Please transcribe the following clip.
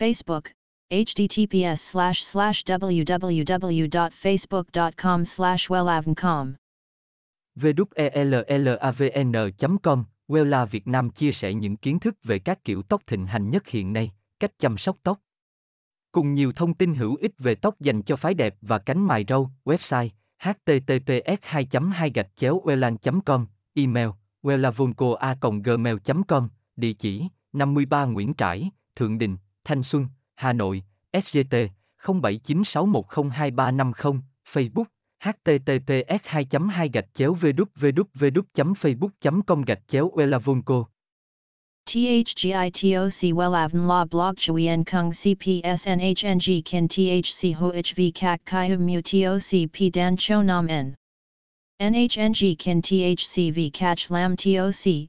Facebook, https slash slash www.facebook.com slash. WELLAVN.com Wella Việt Nam chia sẻ những kiến thức về các kiểu tóc thịnh hành nhất hiện nay, cách chăm sóc tóc. Cùng nhiều thông tin hữu ích về tóc dành cho phái đẹp và cánh mài râu, website https 2 2 gạch chéo wellan.com, email wellavonco gmail com địa chỉ 53 Nguyễn Trãi, Thượng Đình, Thanh Xuân, Hà Nội, SGT 0796102350, Facebook https 2 2 gạch chéo www.facebook.com gạch chéo welavunco THGITOC Wellavn La Blog Chuyen Kung CPSNHNG Kin THC HOHV Kak Kai Mu TOC P Dan Cho Nam N. NHNG Kin THCV Catch Lam TOC